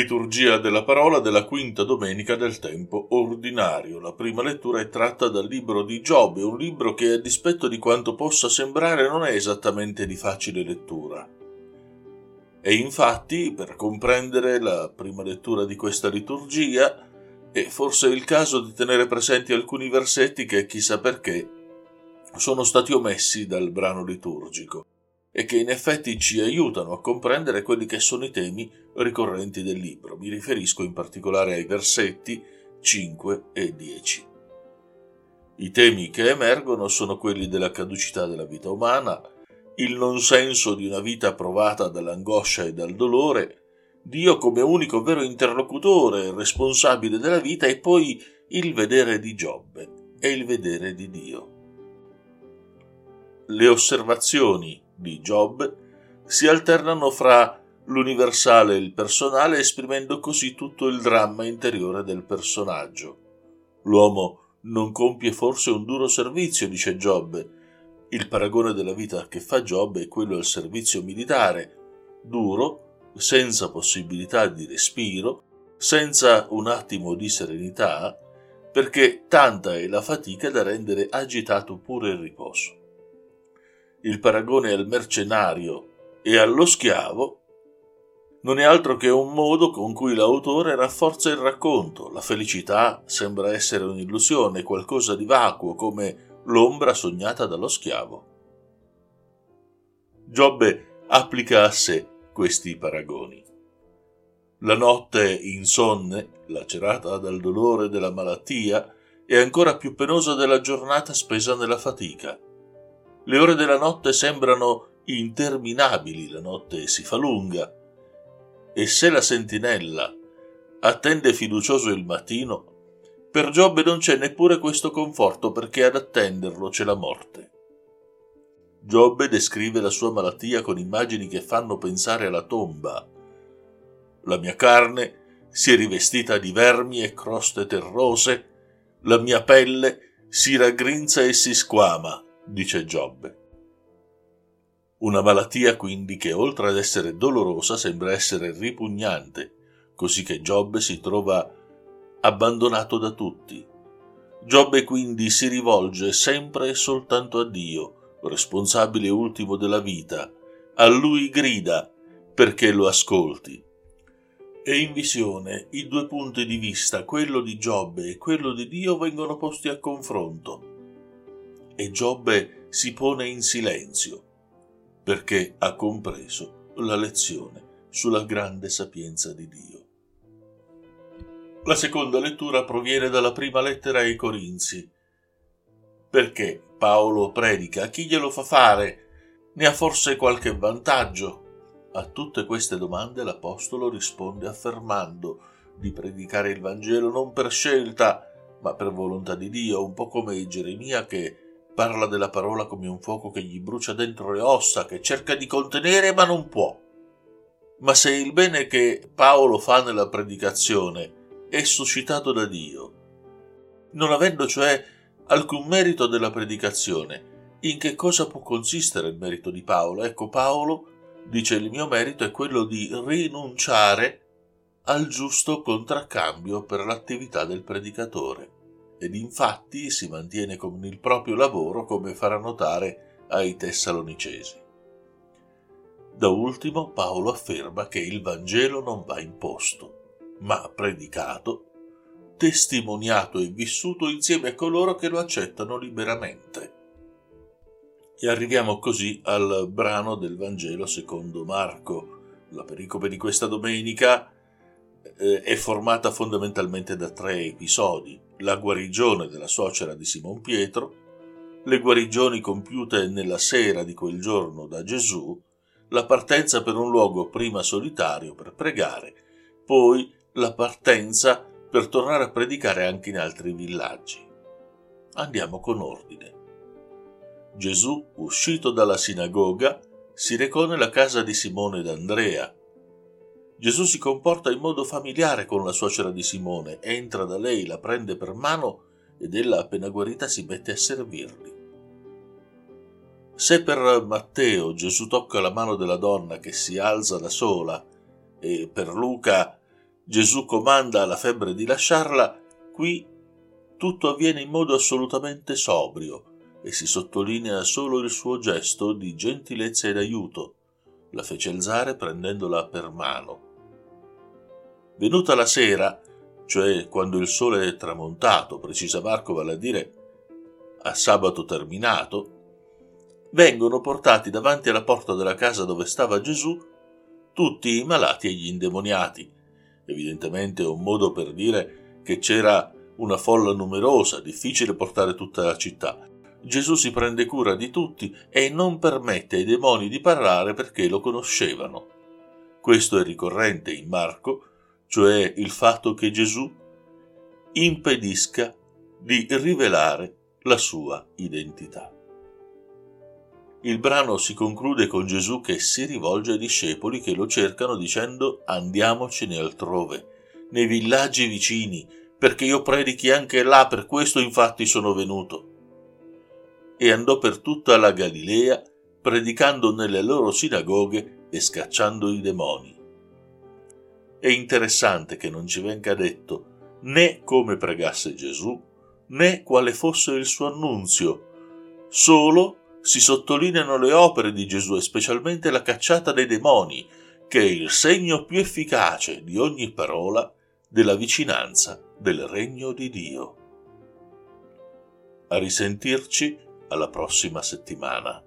Liturgia della parola della quinta domenica del tempo ordinario. La prima lettura è tratta dal libro di Giobbe, un libro che a dispetto di quanto possa sembrare non è esattamente di facile lettura. E infatti, per comprendere la prima lettura di questa liturgia, è forse il caso di tenere presenti alcuni versetti che, chissà perché, sono stati omessi dal brano liturgico e che in effetti ci aiutano a comprendere quelli che sono i temi ricorrenti del libro. Mi riferisco in particolare ai versetti 5 e 10. I temi che emergono sono quelli della caducità della vita umana, il non senso di una vita provata dall'angoscia e dal dolore, Dio come unico vero interlocutore responsabile della vita e poi il vedere di Giobbe e il vedere di Dio. Le osservazioni di Job si alternano fra l'universale e il personale, esprimendo così tutto il dramma interiore del personaggio. L'uomo non compie forse un duro servizio, dice Job. Il paragone della vita che fa Job è quello al servizio militare, duro, senza possibilità di respiro, senza un attimo di serenità, perché tanta è la fatica da rendere agitato pure il riposo il paragone al mercenario e allo schiavo non è altro che un modo con cui l'autore rafforza il racconto. La felicità sembra essere un'illusione, qualcosa di vacuo, come l'ombra sognata dallo schiavo. Giobbe applica a sé questi paragoni. La notte insonne, lacerata dal dolore della malattia, è ancora più penosa della giornata spesa nella fatica. Le ore della notte sembrano interminabili, la notte si fa lunga, e se la sentinella attende fiducioso il mattino, per Giobbe non c'è neppure questo conforto perché ad attenderlo c'è la morte. Giobbe descrive la sua malattia con immagini che fanno pensare alla tomba. La mia carne si è rivestita di vermi e croste terrose, la mia pelle si raggrinza e si squama, dice Giobbe. Una malattia quindi che oltre ad essere dolorosa sembra essere ripugnante, così che Giobbe si trova abbandonato da tutti. Giobbe quindi si rivolge sempre e soltanto a Dio, responsabile ultimo della vita, a lui grida perché lo ascolti. E in visione i due punti di vista, quello di Giobbe e quello di Dio, vengono posti a confronto e Giobbe si pone in silenzio perché ha compreso la lezione sulla grande sapienza di Dio. La seconda lettura proviene dalla prima lettera ai Corinzi. Perché Paolo predica? Chi glielo fa fare? Ne ha forse qualche vantaggio? A tutte queste domande l'Apostolo risponde affermando di predicare il Vangelo non per scelta, ma per volontà di Dio, un po' come Geremia che Parla della parola come un fuoco che gli brucia dentro le ossa, che cerca di contenere ma non può. Ma se il bene che Paolo fa nella predicazione è suscitato da Dio, non avendo cioè alcun merito della predicazione, in che cosa può consistere il merito di Paolo? Ecco, Paolo dice il mio merito è quello di rinunciare al giusto contraccambio per l'attività del predicatore ed infatti si mantiene con il proprio lavoro come farà notare ai Tessalonicesi. Da ultimo Paolo afferma che il Vangelo non va imposto, ma predicato, testimoniato e vissuto insieme a coloro che lo accettano liberamente. E arriviamo così al brano del Vangelo secondo Marco. La pericope di questa domenica eh, è formata fondamentalmente da tre episodi la guarigione della suocera di Simon Pietro, le guarigioni compiute nella sera di quel giorno da Gesù, la partenza per un luogo prima solitario per pregare, poi la partenza per tornare a predicare anche in altri villaggi. Andiamo con ordine. Gesù, uscito dalla sinagoga, si recò nella casa di Simone ed Andrea, Gesù si comporta in modo familiare con la suocera di Simone, entra da lei, la prende per mano ed ella appena guarita si mette a servirli. Se per Matteo Gesù tocca la mano della donna che si alza da sola e per Luca Gesù comanda alla febbre di lasciarla, qui tutto avviene in modo assolutamente sobrio e si sottolinea solo il suo gesto di gentilezza ed aiuto. La fece alzare prendendola per mano. Venuta la sera, cioè quando il sole è tramontato, precisa Marco, vale a dire a sabato terminato, vengono portati davanti alla porta della casa dove stava Gesù tutti i malati e gli indemoniati. Evidentemente un modo per dire che c'era una folla numerosa, difficile portare tutta la città. Gesù si prende cura di tutti e non permette ai demoni di parlare perché lo conoscevano. Questo è ricorrente in Marco, cioè il fatto che Gesù impedisca di rivelare la sua identità. Il brano si conclude con Gesù che si rivolge ai discepoli che lo cercano dicendo andiamocene altrove, nei villaggi vicini, perché io predichi anche là, per questo infatti sono venuto. E andò per tutta la Galilea, predicando nelle loro sinagoghe e scacciando i demoni. È interessante che non ci venga detto né come pregasse Gesù, né quale fosse il suo annunzio, solo si sottolineano le opere di Gesù e specialmente la cacciata dei demoni, che è il segno più efficace di ogni parola della vicinanza del regno di Dio. A risentirci alla prossima settimana.